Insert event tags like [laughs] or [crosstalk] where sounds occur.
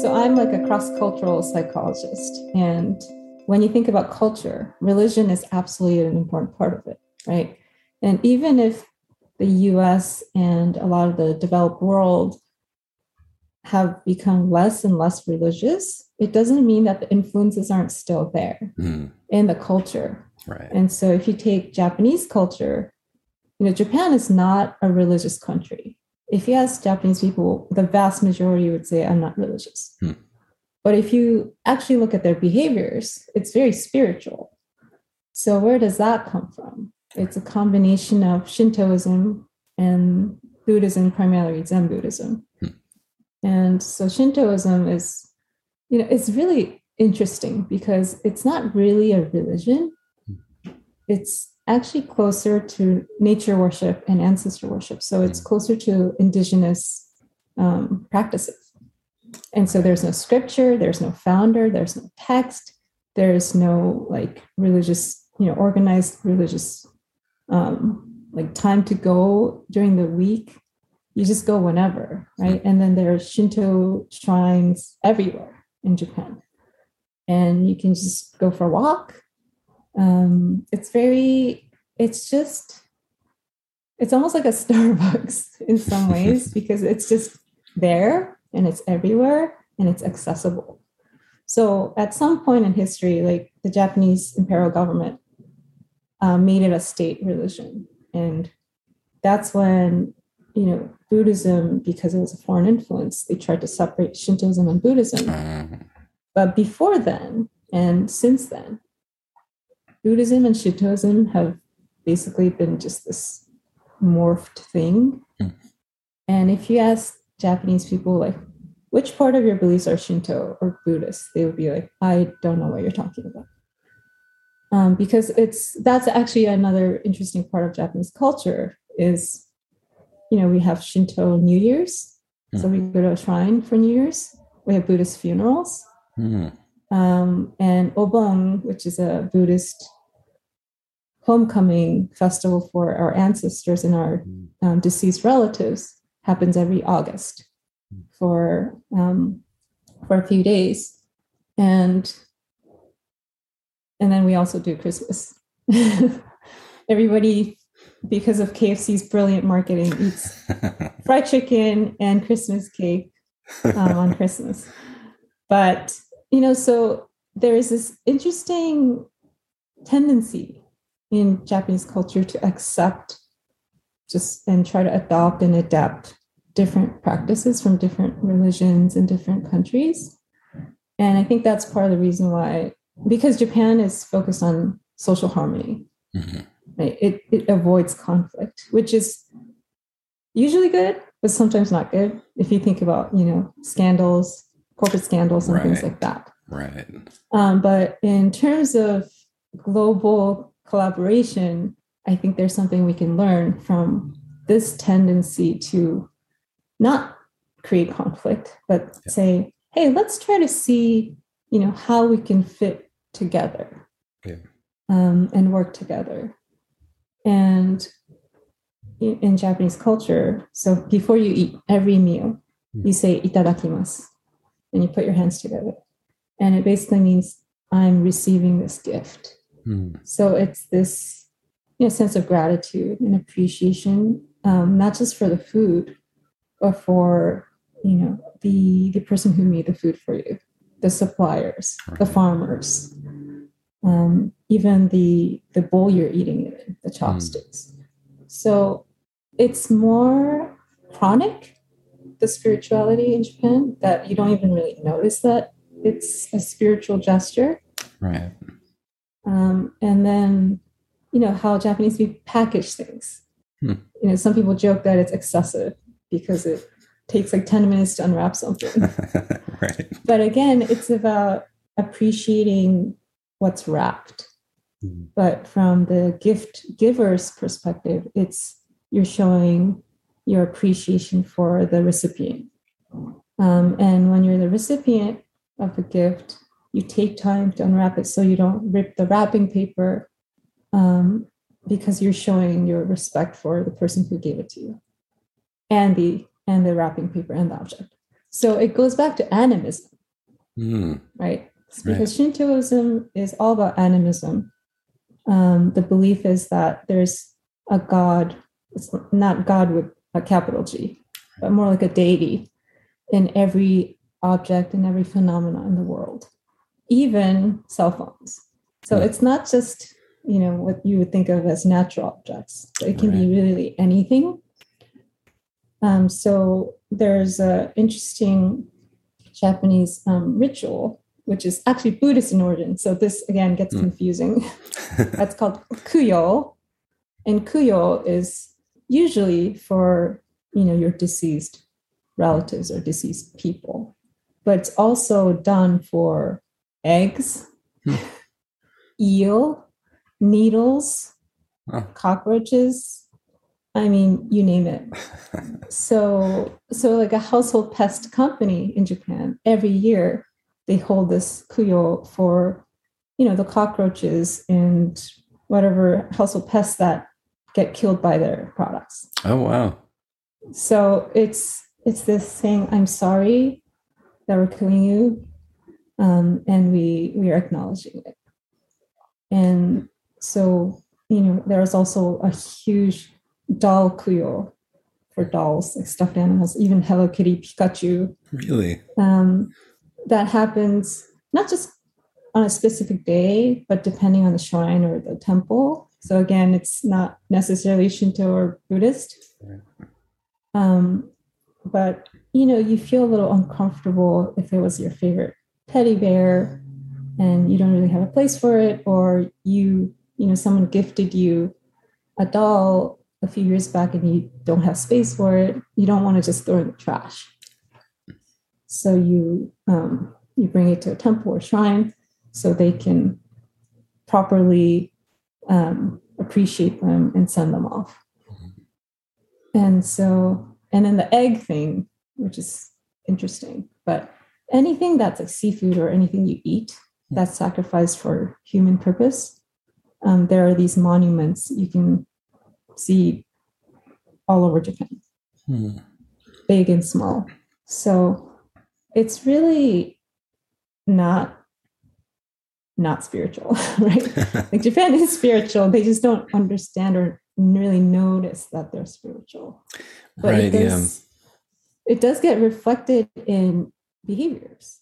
so I'm like a cross cultural psychologist. And when you think about culture, religion is absolutely an important part of it, right? And even if the US and a lot of the developed world have become less and less religious, it doesn't mean that the influences aren't still there Mm, in the culture. right. And so if you take Japanese culture, you know, Japan is not a religious country. If you ask Japanese people, the vast majority would say, I'm not religious. Hmm. But if you actually look at their behaviors, it's very spiritual. So where does that come from? It's a combination of Shintoism and Buddhism, primarily Zen Buddhism. Hmm. And so Shintoism is, you know, it's really interesting because it's not really a religion it's actually closer to nature worship and ancestor worship. So it's Mm. closer to indigenous um, practices. And so there's no scripture, there's no founder, there's no text, there's no like religious, you know, organized religious um, like time to go during the week. You just go whenever, right? And then there are Shinto shrines everywhere in Japan. And you can just go for a walk um, it's very it's just it's almost like a [laughs] starbucks in some ways [laughs] because it's just there and it's everywhere and it's accessible. So at some point in history like the japanese imperial government uh, made it a state religion. And that's when you know buddhism because it was a foreign influence they tried to separate shintoism and buddhism. Uh, but before then and since then, Buddhism and Shintoism have basically been just this morphed thing. Hmm. And if you ask Japanese people, like, which part of your beliefs are Shinto or Buddhist, they would be like, I don't know what you're talking about. Um, because it's that's actually another interesting part of Japanese culture is, you know, we have Shinto New Year's, so we go to a shrine for New Year's. We have Buddhist funerals mm, um, and Obon, which is a Buddhist homecoming festival for our ancestors and our um, deceased relatives, happens every August for um, for a few days, and and then we also do Christmas. [laughs] Everybody, because of KFC's brilliant marketing, eats [laughs] fried chicken and Christmas cake um, on Christmas. But, you know, so there is this interesting tendency in Japanese culture to accept just and try to adopt and adapt different practices from different religions in different countries. And I think that's part of the reason why, because Japan is focused on social harmony, Mhm. right? It, it avoids conflict, which is usually good, but sometimes not good. If you think about, you know, scandals, corporate scandals, and things like that. right. Um, but in terms of global collaboration, I think there's something we can learn from this tendency to not create conflict, but Yeah. say, hey, let's try to see, you know, how we can fit together Yeah. um, and work together. And in, in Japanese culture, so before you eat every meal, you say itadakimasu, and you put your hands together. And it basically means I'm receiving this gift. Mm, So it's this you know, sense of gratitude and appreciation, um, not just for the food, but for you know the the person who made the food for you, the suppliers, the farmers, um, even the the bowl you're eating it in, the chopsticks. So it's more chronic, the spirituality in Japan, that you don't even really notice that it's a spiritual gesture. right. Um, and then, you know, how Japanese people package things. Hmm. You know, some people joke that it's excessive because it takes like 10 minutes to unwrap something. [laughs] right. but again, it's about appreciating what's wrapped. Mm, But from the gift giver's perspective, it's you're showing your appreciation for the recipient. Um, and when you're the recipient of the gift, you take time to unwrap it so you don't rip the wrapping paper um, because you're showing your respect for the person who gave it to you and the and the wrapping paper and the object. So it goes back to animism, Mm. right? Because Shintoism is all about animism. Um, the belief is that there's a God, it's not God with a capital G, but more like a deity in every object and every phenomena in the world, even cell phones. So Hmm. it's not just you know what you would think of as natural objects. It can be really anything. Um, so there's a interesting Japanese um, ritual, which is actually Buddhist in origin. So this again gets Hmm. confusing. [laughs] That's called kuyo, and kuyo is usually for you know your deceased relatives or deceased people, but it's also done for eggs, Hmm. eel, needles, Oh. cockroaches. I mean, you name it. [laughs] So, so like a household pest company in Japan, every year they hold this kuyo for, you know, the cockroaches and whatever household pests that get killed by their products. oh wow. So it's it's this saying, "I'm sorry that we're killing you," um, and we we are acknowledging it. And so, you know, there's also a huge doll kuyo for dolls, like stuffed animals, even Hello Kitty, Pikachu. Really? Um, that happens not just on a specific day, but depending on the shrine or the temple. So again, it's not necessarily Shinto or Buddhist. Um, but you know, you feel a little uncomfortable if it was your favorite teddy bear and you don't really have a place for it, or you, you know, someone gifted you a doll a few years back and you don't have space for it. You don't want to just throw in the trash. So you um, you bring it to a temple or shrine so they can properly um, appreciate them and send them off. And so, and then the egg thing, which is interesting, but anything that's like seafood or anything you eat that's sacrificed for human purpose, um, there are these monuments you can see all over Japan Hmm. big and small. So it's really not not spiritual, [laughs] right? [laughs] like Japan is spiritual. They just don't understand or really notice that they're spiritual. But right. it Yeah. it does get reflected in behaviors.